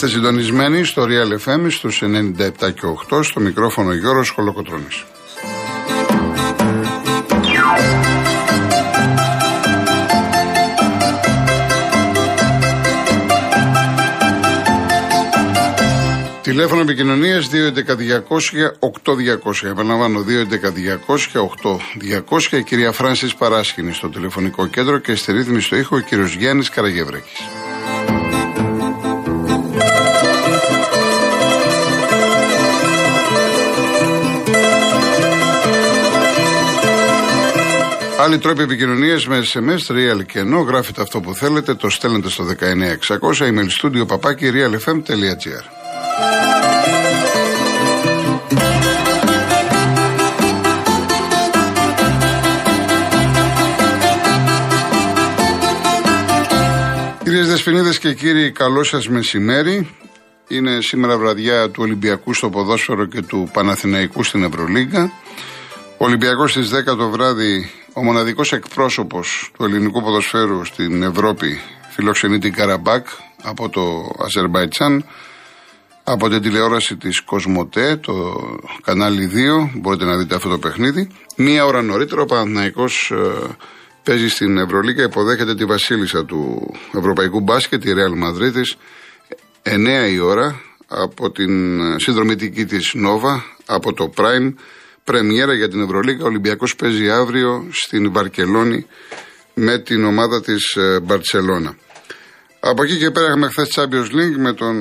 Είστε συντονισμένοι στο Real FM στους 97 και 8 στο μικρόφωνο Γιώργος Χολοκοτρώνης. Τηλέφωνο επικοινωνίας 211-200-8200. Επαναλαμβάνω 211-200-8200. Η κυρία Φράνση Παράσχηνη στο τηλεφωνικό κέντρο και στη ρύθμιση στο ήχο ο κύριος Γιάννης Καραγεύρεκη. Άλλοι τρόποι επικοινωνίας με SMS, real και ενώ γράφετε αυτό που θέλετε, το στέλνετε στο 19600 email studio papaki realfm.gr. Κυρίες Δεσποινίδες και κύριοι, καλό σας μεσημέρι. Είναι σήμερα βραδιά του Ολυμπιακού στο ποδόσφαιρο και του Παναθηναϊκού στην Ευρωλίγκα. Ο Ολυμπιακός στις 10 το βράδυ, ο μοναδικός εκπρόσωπος του ελληνικού ποδοσφαίρου στην Ευρώπη, φιλοξενεί την Καραμπάκ από το Αζερβαϊτζάν. Από την τηλεόραση της Κοσμοτέ, το κανάλι 2, μπορείτε να δείτε αυτό το παιχνίδι. Μία ώρα νωρίτερα ο Παναθηναϊκός ε, παίζει στην Ευρωλίγα, υποδέχεται τη βασίλισσα του Ευρωπαϊκού Μπάσκετ, τη Real Madrid, 9 η ώρα από την συνδρομητική της Νόβα, από το Prime, πρεμιέρα για την Ευρωλίγα. Ο Ολυμπιακός παίζει αύριο στην Βαρκελόνη με την ομάδα της ε, Μπαρτσελώνα. Από εκεί και πέρα είχαμε χθες Champions League με τον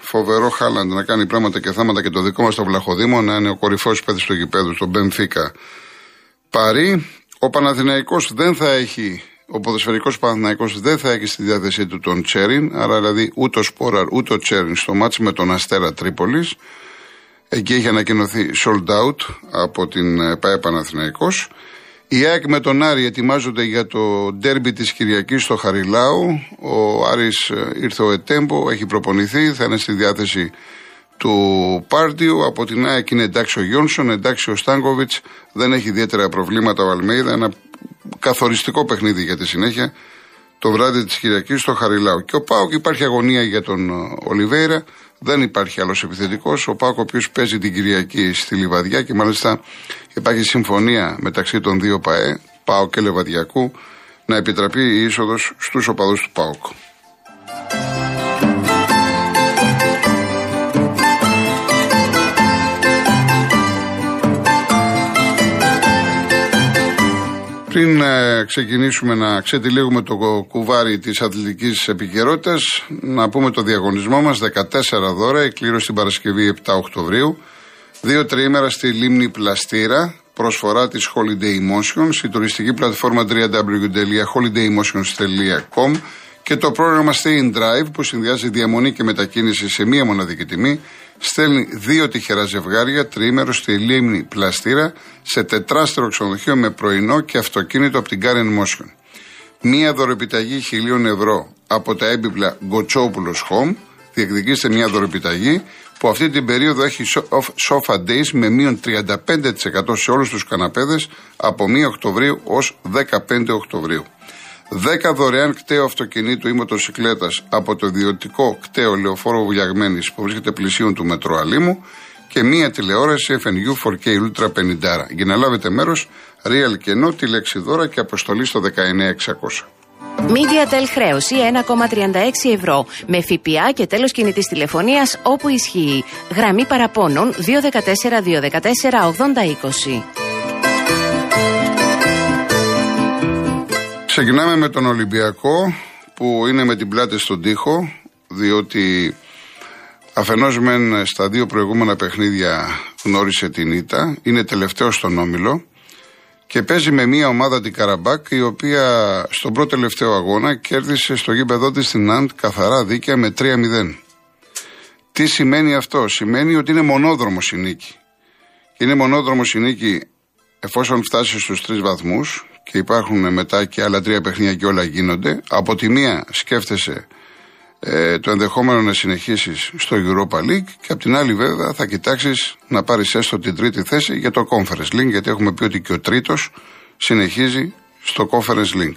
φοβερό Χάλαντ να κάνει πράγματα και θάματα και το δικό μας το Βλαχοδήμο να είναι ο κορυφαίο παίδι του γηπέδου, στον Μπενφίκα Παρή. Ο Παναθηναϊκός δεν θα έχει, ο ποδοσφαιρικός Παναθηναϊκός δεν θα έχει στη διάθεσή του τον Τσέριν, άρα δηλαδή ούτε ο Σπόραρ ούτε ο Τσέριν στο μάτσο με τον Αστέρα Τρίπολης. Εκεί έχει ανακοινωθεί sold out από την ΠαΕ Παναθηναϊκός. Η ΑΕΚ με τον Άρη ετοιμάζονται για το ντέρμπι της Κυριακής στο Χαριλάου. Ο Άρης ε, ήρθε ο Ετέμπο, έχει προπονηθεί, θα είναι στη διάθεση του Πάρτιου. Από την ΑΕΚ είναι εντάξει ο Γιόνσον, εντάξει ο Στάνκοβιτς, δεν έχει ιδιαίτερα προβλήματα ο Αλμέιδα. Ένα καθοριστικό παιχνίδι για τη συνέχεια το βράδυ της Κυριακής στο Χαριλάου. Και ο Πάοκ υπάρχει αγωνία για τον ε, Ολιβέηρα. Δεν υπάρχει άλλος επιθετικός. Ο Πάοκ, ο οποίος παίζει την Κυριακή στη Λιβαδιά και μάλιστα υπάρχει συμφωνία μεταξύ των δύο ΠαΕ, Πάοκ και Λεβαδιακού, να επιτραπεί η είσοδος στους οπαδούς του Πάοκ. Πριν ε, ξεκινήσουμε να ξετυλίγουμε το κουβάρι της αθλητικής επικαιρότητας, να πούμε το διαγωνισμό μας, 14 δώρα, εκκλήρωση την Παρασκευή 7 Οκτωβρίου, δύο τριήμερα στη Λίμνη Πλαστήρα, προσφορά της Holiday Emotions, η τουριστική πλατφόρμα www.holidaymotions.com και το πρόγραμμα Stay in Drive που συνδυάζει διαμονή και μετακίνηση σε μία μοναδική τιμή στέλνει δύο τυχερά ζευγάρια τριήμερος στη Λίμνη Πλαστήρα σε τετράστερο ξενοδοχείο με πρωινό και αυτοκίνητο από την Karen Motion. Μία δωρεπιταγή χιλίων ευρώ από τα έμπιπλα Γκοτσόπουλος Home. Διεκδικήστε μια δωρεπιταγή που αυτή την περίοδο έχει sofa days με μείον 35% σε όλους τους καναπέδες από 1 Οκτωβρίου ως 15 Οκτωβρίου. 10 δωρεάν κταίο αυτοκινήτου ή μοτοσυκλέτα από το ιδιωτικό κταίο λεωφόρο Βουλιαγμένης που βρίσκεται πλησίων του μετρό Αλήμου και μία τηλεόραση FNU 4K Ultra 50. Για να λάβετε μέρος, real κενό, τη λέξη δώρα και αποστολή στο 19600. Media χρέωση 1,36 ευρώ με ΦΠΑ και τέλος κινητής τηλεφωνίας όπου ισχύει. Γραμμή παραπώνων 214 214 8020. Ξεκινάμε με τον Ολυμπιακό που είναι με την πλάτη στον τοίχο διότι αφενός μεν στα δύο προηγούμενα παιχνίδια γνώρισε την ήττα, είναι τελευταίο στον Όμιλο και παίζει με μια ομάδα την Καραμπάκ η οποία στον πρώτο τελευταίο αγώνα κέρδισε στο γήπεδό της στην Αντ καθαρά δίκαια με 3-0. Τι σημαίνει αυτό, σημαίνει ότι είναι μονόδρομος η νίκη. είναι μονόδρομος η νίκη εφόσον φτάσει στους τρεις βαθμούς και υπάρχουν μετά και άλλα τρία παιχνίδια και όλα γίνονται. Από τη μία σκέφτεσαι ε, το ενδεχόμενο να συνεχίσεις στο Europa League και από την άλλη βέβαια θα κοιτάξεις να πάρεις έστω την τρίτη θέση για το Conference League γιατί έχουμε πει ότι και ο τρίτος συνεχίζει στο Conference League.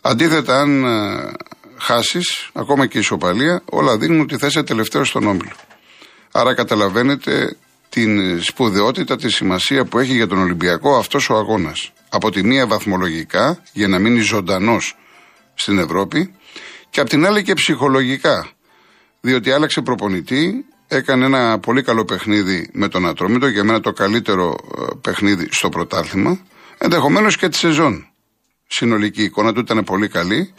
Αντίθετα αν ε, χάσεις, ακόμα και η ισοπαλία, όλα δείχνουν ότι θα είσαι τελευταίος στον όμιλο. Άρα καταλαβαίνετε την σπουδαιότητα, τη σημασία που έχει για τον Ολυμπιακό αυτός ο αγώνας. Από τη μία βαθμολογικά, για να μείνει ζωντανός στην Ευρώπη, και από την άλλη και ψυχολογικά. Διότι άλλαξε προπονητή, έκανε ένα πολύ καλό παιχνίδι με τον Ατρόμητο, για μένα το καλύτερο ε, παιχνίδι στο πρωτάθλημα, ενδεχομένως και τη σεζόν. Συνολική εικόνα του ήταν πολύ καλή.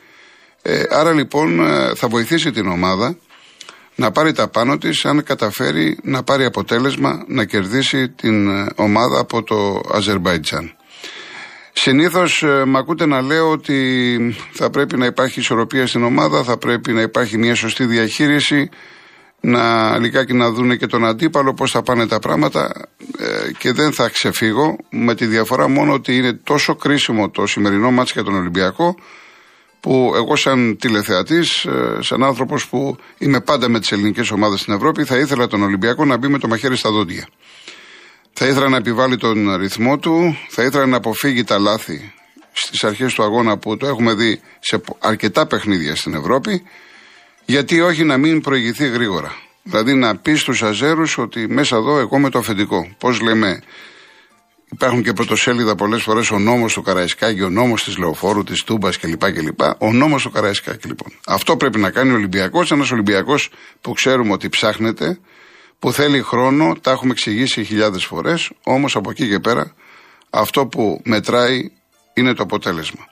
Ε, άρα λοιπόν ε, θα βοηθήσει την ομάδα να πάρει τα πάνω της αν καταφέρει να πάρει αποτέλεσμα να κερδίσει την ε, ομάδα από το Αζερβαϊτζάν. Συνήθως ε, με ακούτε να λέω ότι θα πρέπει να υπάρχει ισορροπία στην ομάδα, θα πρέπει να υπάρχει μια σωστή διαχείριση, να λιγάκι να δούνε και τον αντίπαλο πώς θα πάνε τα πράγματα ε, και δεν θα ξεφύγω με τη διαφορά μόνο ότι είναι τόσο κρίσιμο το σημερινό μάτς για τον Ολυμπιακό που εγώ σαν τηλεθεατής, ε, σαν άνθρωπος που είμαι πάντα με τις ελληνικές ομάδες στην Ευρώπη θα ήθελα τον Ολυμπιακό να μπει με το μαχαίρι στα δόντια. Θα ήθελα να επιβάλλει τον ρυθμό του, θα ήθελα να αποφύγει τα λάθη στις αρχές του αγώνα που το έχουμε δει σε αρκετά παιχνίδια στην Ευρώπη, γιατί όχι να μην προηγηθεί γρήγορα. Δηλαδή να πει στους Αζέρους ότι μέσα εδώ εγώ με το αφεντικό. Πώς λέμε, υπάρχουν και πρωτοσέλιδα πολλές φορές ο νόμος του Καραϊσκάκη, ο νόμος της Λεωφόρου, της Τούμπας κλπ. κλπ. Ο νόμος του Καραϊσκάκη λοιπόν. Αυτό πρέπει να κάνει ο Ολυμπιακός, ένας Ολυμπιακός που ξέρουμε ότι ψάχνεται, που θέλει χρόνο, τα έχουμε εξηγήσει χιλιάδες φορές, όμως από εκεί και πέρα αυτό που μετράει είναι το αποτέλεσμα.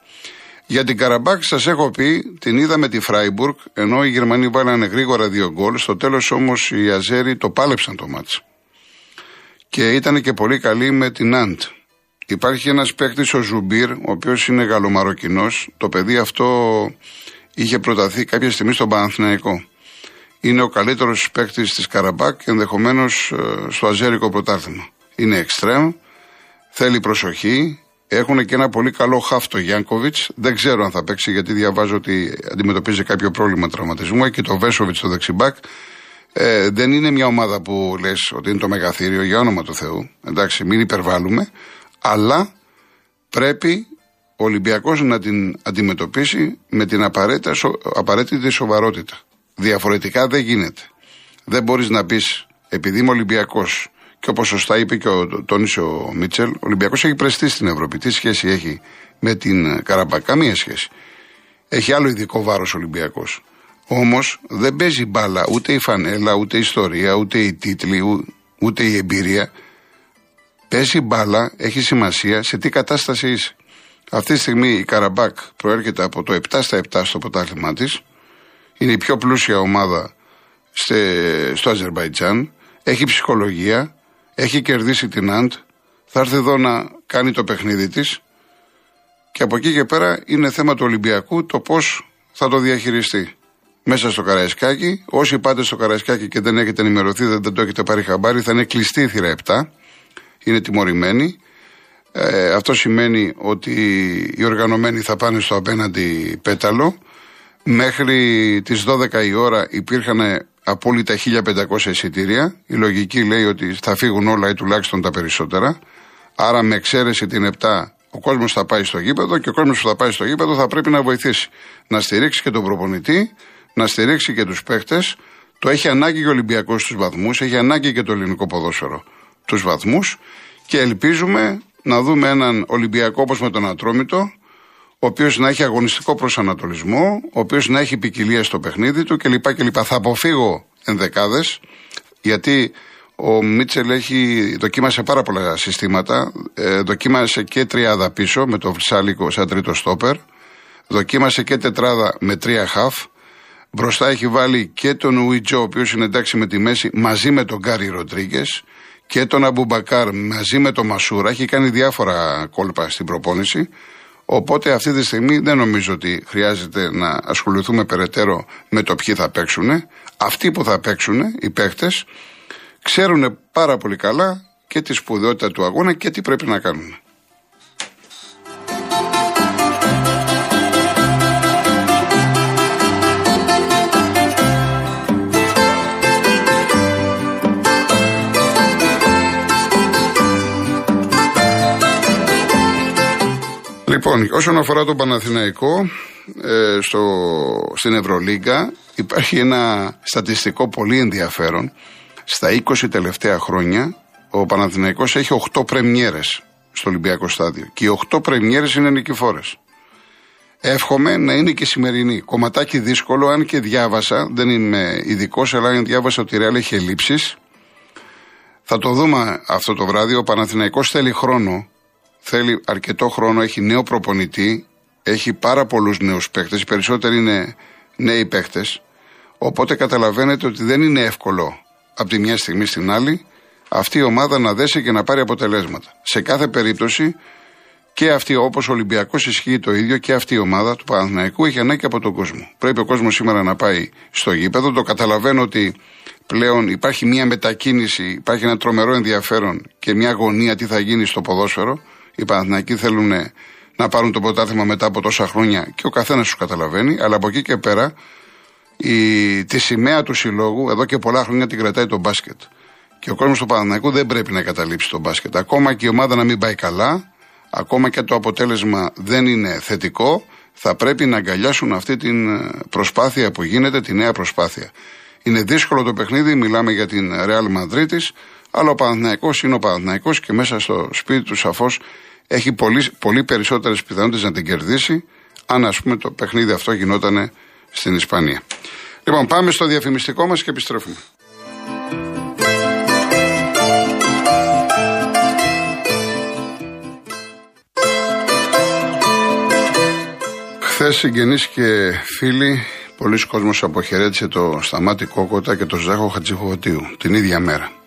Για την Καραμπάκ σας έχω πει, την είδα με τη Φράιμπουργκ, ενώ οι Γερμανοί βάλανε γρήγορα δύο γκολ. Στο τέλος όμως οι Αζέροι το πάλεψαν το ματς. Και ήταν και πολύ καλή με τη Ναντ. Υπάρχει ένας παίκτης ο Ζουμπίρ, ο οποίος είναι γαλλομαροκινός. Το παιδί αυτό είχε προταθεί κάποια στιγμή στον Παναθηναϊκό είναι ο καλύτερος παίκτης της Καραμπάκ, ενδεχομένως ε, στο αζέρικο πρωτάθλημα. Είναι εξτρέμ, θέλει προσοχή. Έχουν και ένα πολύ καλό χάφτο Γιάνκοβιτς. Δεν ξέρω αν θα παίξει γιατί διαβάζω ότι αντιμετωπίζει κάποιο πρόβλημα τραυματισμού. Και το Βέσοβιτς στο δεξιμπάκ. Ε, δεν είναι μια ομάδα που λες ότι είναι το μεγαθύριο για όνομα του Θεού. Εντάξει, μην υπερβάλλουμε. Αλλά πρέπει ο Ολυμπιακός να την αντιμετωπίσει με την απαραίτητη σοβαρότητα. Διαφορετικά δεν γίνεται. Δεν μπορείς να πεις, επειδή είμαι Ολυμπιακός, και όπως σωστά είπε και ο, τόνισε ο Μίτσελ, ο Ολυμπιακός έχει πρεστεί στην Ευρώπη. Τι σχέση έχει με την Καραμπακ, καμία σχέση. Έχει άλλο ειδικό βάρος Ολυμπιακός. Όμως δεν παίζει μπάλα ούτε η φανέλα, ούτε η ιστορία, ούτε οι τίτλοι, ούτε η εμπειρία. Παίζει μπάλα, έχει σημασία σε τι κατάσταση είσαι. Αυτή τη στιγμή η Καραμπάκ προέρχεται από το 7 στα 7 στο ποτάθλημά της είναι η πιο πλούσια ομάδα στο Αζερβαϊτζάν, έχει ψυχολογία, έχει κερδίσει την Αντ, θα έρθει εδώ να κάνει το παιχνίδι της. Και από εκεί και πέρα είναι θέμα του Ολυμπιακού το πώς θα το διαχειριστεί. Μέσα στο Καραϊσκάκι, όσοι πάτε στο Καραϊσκάκι και δεν έχετε ενημερωθεί, δεν, το έχετε πάρει χαμπάρι, θα είναι κλειστή η θύρα 7, είναι τιμωρημένοι. Ε, αυτό σημαίνει ότι οι οργανωμένοι θα πάνε στο απέναντι πέταλο Μέχρι τις 12 η ώρα υπήρχαν απόλυτα 1500 εισιτήρια. Η λογική λέει ότι θα φύγουν όλα ή τουλάχιστον τα περισσότερα. Άρα με εξαίρεση την 7 ο κόσμος θα πάει στο γήπεδο και ο κόσμος που θα πάει στο γήπεδο θα πρέπει να βοηθήσει. Να στηρίξει και τον προπονητή, να στηρίξει και τους παίχτες. Το έχει ανάγκη και ο Ολυμπιακός στου βαθμούς, έχει ανάγκη και το ελληνικό ποδόσφαιρο τους βαθμούς και ελπίζουμε να δούμε έναν Ολυμπιακό όπως με τον Ατρόμητο, ο οποίος να έχει αγωνιστικό προσανατολισμό, ο οποίος να έχει ποικιλία στο παιχνίδι του κλπ. κλπ. Θα αποφύγω ενδεκάδες, γιατί ο Μίτσελ έχει δοκίμασε πάρα πολλά συστήματα. Ε, δοκίμασε και τριάδα πίσω με το Βρυσάλικο σαν τρίτο στόπερ. Δοκίμασε και τετράδα με τρία χαφ. Μπροστά έχει βάλει και τον Ουιτζό, ο οποίος είναι εντάξει με τη μέση, μαζί με τον Γκάρι Ροντρίγκες. Και τον Αμπουμπακάρ μαζί με τον Μασούρα. Έχει κάνει διάφορα κόλπα στην προπόνηση. Οπότε αυτή τη στιγμή δεν νομίζω ότι χρειάζεται να ασχοληθούμε περαιτέρω με το ποιοι θα παίξουν. Αυτοί που θα παίξουν, οι παίχτε, ξέρουν πάρα πολύ καλά και τη σπουδαιότητα του αγώνα και τι πρέπει να κάνουν. Λοιπόν, όσον αφορά τον Παναθηναϊκό, ε, στο, στην Ευρωλίγκα υπάρχει ένα στατιστικό πολύ ενδιαφέρον. Στα 20 τελευταία χρόνια ο Παναθηναϊκός έχει 8 πρεμιέρες στο Ολυμπιακό Στάδιο και οι 8 πρεμιέρες είναι νικηφόρες. Εύχομαι να είναι και σημερινή. Κομματάκι δύσκολο, αν και διάβασα, δεν είμαι ειδικός, αλλά αν διάβασα ότι η Ρεάλ έχει ελλείψεις. Θα το δούμε αυτό το βράδυ. Ο Παναθηναϊκός θέλει χρόνο. Θέλει αρκετό χρόνο. Έχει νέο προπονητή. Έχει πάρα πολλούς νέους παίχτες. Οι περισσότεροι είναι νέοι παίχτες. Οπότε καταλαβαίνετε ότι δεν είναι εύκολο από τη μια στιγμή στην άλλη αυτή η ομάδα να δέσει και να πάρει αποτελέσματα. Σε κάθε περίπτωση και αυτή, όπως ο Ολυμπιακός ισχύει το ίδιο, και αυτή η ομάδα του Παναθηναϊκού έχει ανάγκη από τον κόσμο. Πρέπει ο κόσμος σήμερα να πάει στο γήπεδο. Το καταλαβαίνω ότι πλέον υπάρχει μια μετακίνηση, υπάρχει ένα τρομερό ενδιαφέρον και μια αγωνία τι θα γίνει στο ποδόσφαιρο. Οι Παναθηναϊκοί θέλουν να πάρουν το πρωτάθλημα μετά από τόσα χρόνια και ο καθένας του καταλαβαίνει. Αλλά από εκεί και πέρα η, τη σημαία του συλλόγου εδώ και πολλά χρόνια την κρατάει το μπάσκετ. Και ο κόσμος του Παναθηναϊκού δεν πρέπει να καταλήψει το μπάσκετ. Ακόμα και η ομάδα να μην πάει καλά, ακόμα και το αποτέλεσμα δεν είναι θετικό, θα πρέπει να αγκαλιάσουν αυτή την ε, προσπάθεια που γίνεται, τη νέα προσπάθεια. Είναι δύσκολο το παιχνίδι, μιλάμε για την Real Madrid, αλλά ο Παναθηναϊκός είναι ο Παναθηναϊκός και μέσα στο σπίτι του σαφώς έχει πολύ, πολύ περισσότερες πιθανότητες να την κερδίσει, αν ας πούμε το παιχνίδι αυτό γινόταν στην Ισπανία. Λοιπόν, πάμε στο διαφημιστικό μας και επιστρέφουμε. Χθες συγγενείς και φίλοι, πολλοί κόσμος αποχαιρέτησε το Σταμάτη Κόκοτα και το Ζάχο Χατζηφωτίου την ίδια μέρα.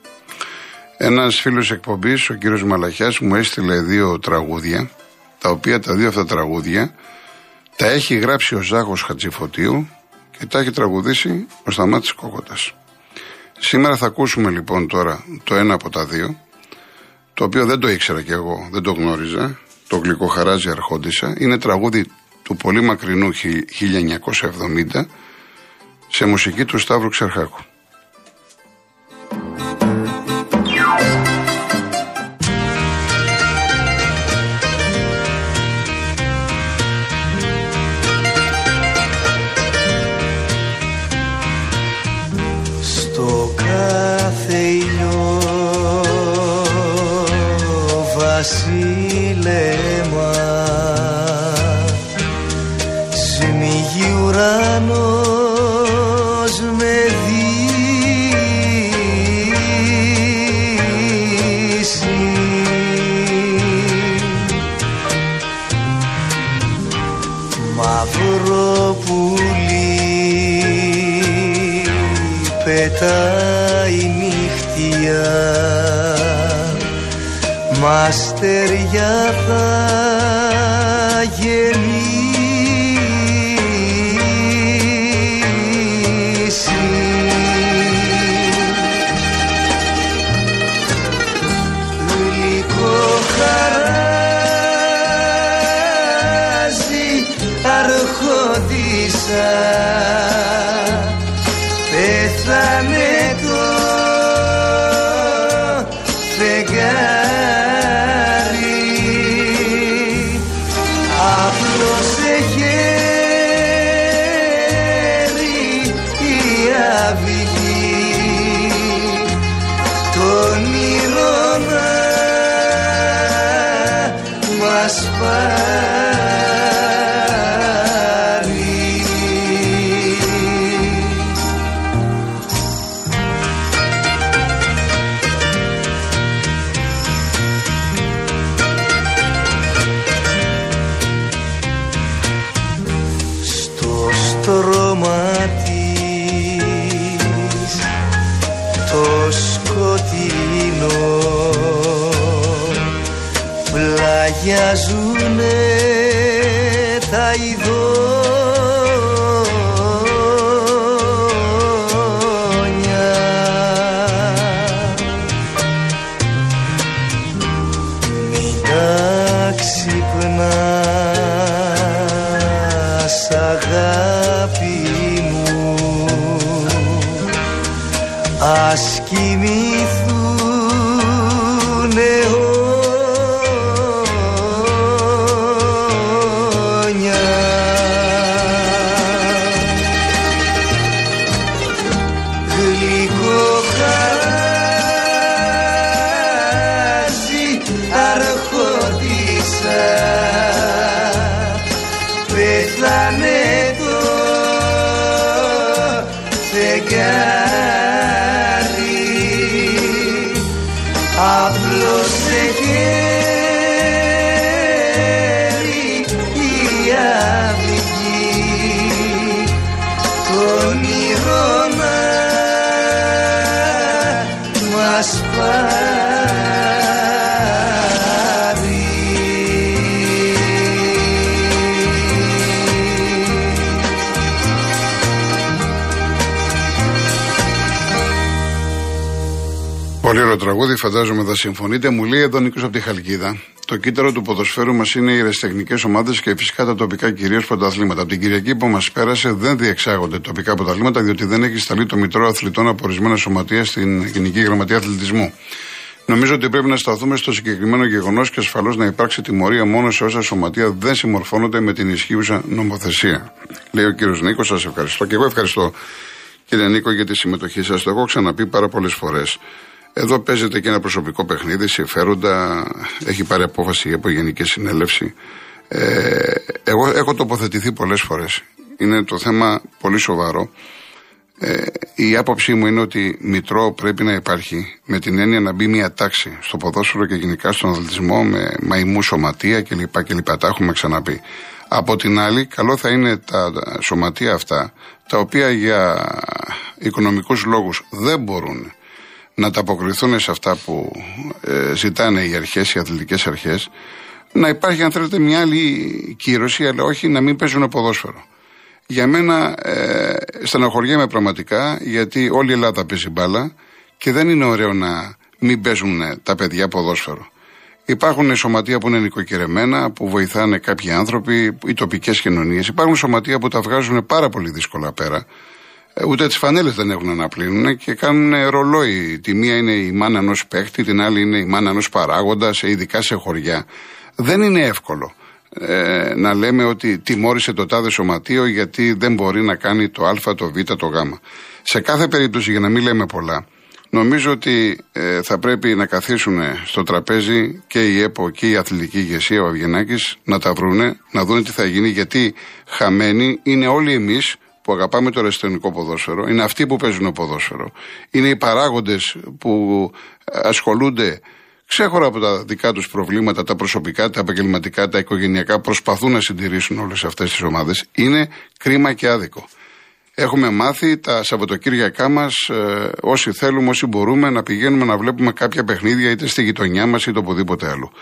Ένας φίλος εκπομπής, ο κύριος Μαλαχιάς, μου έστειλε δύο τραγούδια, τα οποία τα δύο αυτά τραγούδια τα έχει γράψει ο Ζάχος Χατζηφωτίου και τα έχει τραγουδήσει ο Σταμάτης Κόκοτας. Σήμερα θα ακούσουμε λοιπόν τώρα το ένα από τα δύο, το οποίο δεν το ήξερα κι εγώ, δεν το γνώριζα, το γλυκοχαράζι αρχόντισα, είναι τραγούδι του πολύ μακρινού 1970 σε μουσική του Σταύρου Ξερχάκου. see. Τα ειδόνια Μην τα ξυπνάς αγάπη μου. Ας κοιμηθούνε deserve. Πολύ ωραίο τραγούδι, φαντάζομαι θα συμφωνείτε. Μου λέει εδώ Νίκος από τη Χαλκίδα. Το κύτταρο του ποδοσφαίρου μας είναι οι ερασιτεχνικέ ομάδες και φυσικά τα τοπικά κυρίως πρωταθλήματα. Από την Κυριακή που μας πέρασε δεν διεξάγονται τοπικά πρωταθλήματα διότι δεν έχει σταλεί το Μητρό Αθλητών από ορισμένα σωματεία στην Γενική Γραμματεία Αθλητισμού. Νομίζω ότι πρέπει να σταθούμε στο συγκεκριμένο γεγονός και ασφαλώς να υπάρξει τιμωρία μόνο σε όσα σωματεία δεν συμμορφώνονται με την ισχύουσα νομοθεσία. Λέει ο κύριος Νίκος, σας ευχαριστώ. Και εγώ ευχαριστώ κύριε Νίκο για τη συμμετοχή σας. Το έχω ξαναπεί πάρα πολλές φορές. Εδώ παίζεται και ένα προσωπικό παιχνίδι, συμφέροντα, έχει πάρει απόφαση η Γενική Συνέλευση. Ε, εγώ έχω τοποθετηθεί πολλές φορές. Είναι το θέμα πολύ σοβαρό. Ε, η άποψή μου είναι ότι μητρό πρέπει να υπάρχει με την έννοια να μπει μια τάξη στο ποδόσφαιρο και γενικά στον αθλητισμό με μαϊμού σωματεία κλπ. κλπ. Τα έχουμε ξαναπεί. Από την άλλη, καλό θα είναι τα σωματεία αυτά, τα οποία για οικονομικούς λόγους δεν μπορούν να ταποκριθούν σε αυτά που ε, ζητάνε οι αρχές, οι αθλητικές αρχές, να υπάρχει αν θέλετε μια άλλη κύρωση, αλλά όχι να μην παίζουν ποδόσφαιρο. Για μένα ε, στεναχωριέμαι πραγματικά γιατί όλη η Ελλάδα παίζει μπάλα και δεν είναι ωραίο να μην παίζουν τα παιδιά ποδόσφαιρο. Υπάρχουν σωματεία που είναι νοικοκυρεμένα, που βοηθάνε κάποιοι άνθρωποι, οι τοπικές κοινωνίες. Υπάρχουν σωματεία που τα βγάζουν πάρα πολύ δύσκολα πέρα. Ε, Ούτε τις φανέλες δεν έχουν να πλύνουν και κάνουν ρολόι. Τη μία είναι η μάνα ενός παίχτη, την άλλη είναι η μάνα ενός παράγοντας, ειδικά σε χωριά. Δεν είναι εύκολο ε, να λέμε ότι τιμώρησε το τάδε σωματείο γιατί δεν μπορεί να κάνει το Α, το Β, το Γ. Σε κάθε περίπτωση, για να μην λέμε πολλά, νομίζω ότι ε, θα πρέπει να καθίσουν στο τραπέζι και η ΕΠΟ και η αθλητική ηγεσία, ο Αυγενάκη, να τα βρούνε, να δουν τι θα γίνει, γιατί χαμένοι είναι όλοι εμείς που αγαπάμε το αριστερικό ποδόσφαιρο, είναι αυτοί που παίζουν ποδόσφαιρο. Είναι οι παράγοντες που ασχολούνται ξέχωρα από τα δικά τους προβλήματα, τα προσωπικά, τα επαγγελματικά, τα οικογενειακά, προσπαθούν να συντηρήσουν όλες αυτές τις ομάδες. Είναι κρίμα και άδικο. Έχουμε μάθει τα Σαββατοκύριακά μας, ε, όσοι θέλουμε, όσοι μπορούμε, να πηγαίνουμε να βλέπουμε κάποια παιχνίδια είτε στη γειτονιά μας είτε οπουδήποτε άλλο.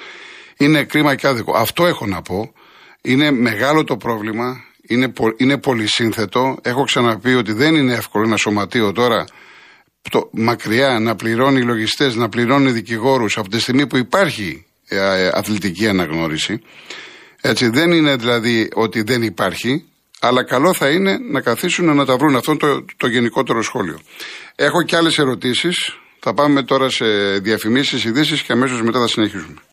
Είναι κρίμα και άδικο. Αυτό έχω να πω. Είναι μεγάλο το πρόβλημα. Είναι, πο- είναι πολυσύνθετο. Έχω ξαναπεί ότι δεν είναι εύκολο ένα σωματείο τώρα το, μακριά να πληρώνει λογιστές, να πληρώνει δικηγόρους από τη στιγμή που υπάρχει ε, ε, αθλητική αναγνώριση. Έτσι, δεν είναι δηλαδή ότι δεν υπάρχει, αλλά καλό θα είναι να καθίσουν να τα βρουν. Αυτό είναι το, το γενικότερο σχόλιο. Έχω και άλλες ερωτήσεις. Θα πάμε τώρα σε διαφημίσεις, ειδήσεις και αμέσως μετά θα συνεχίσουμε.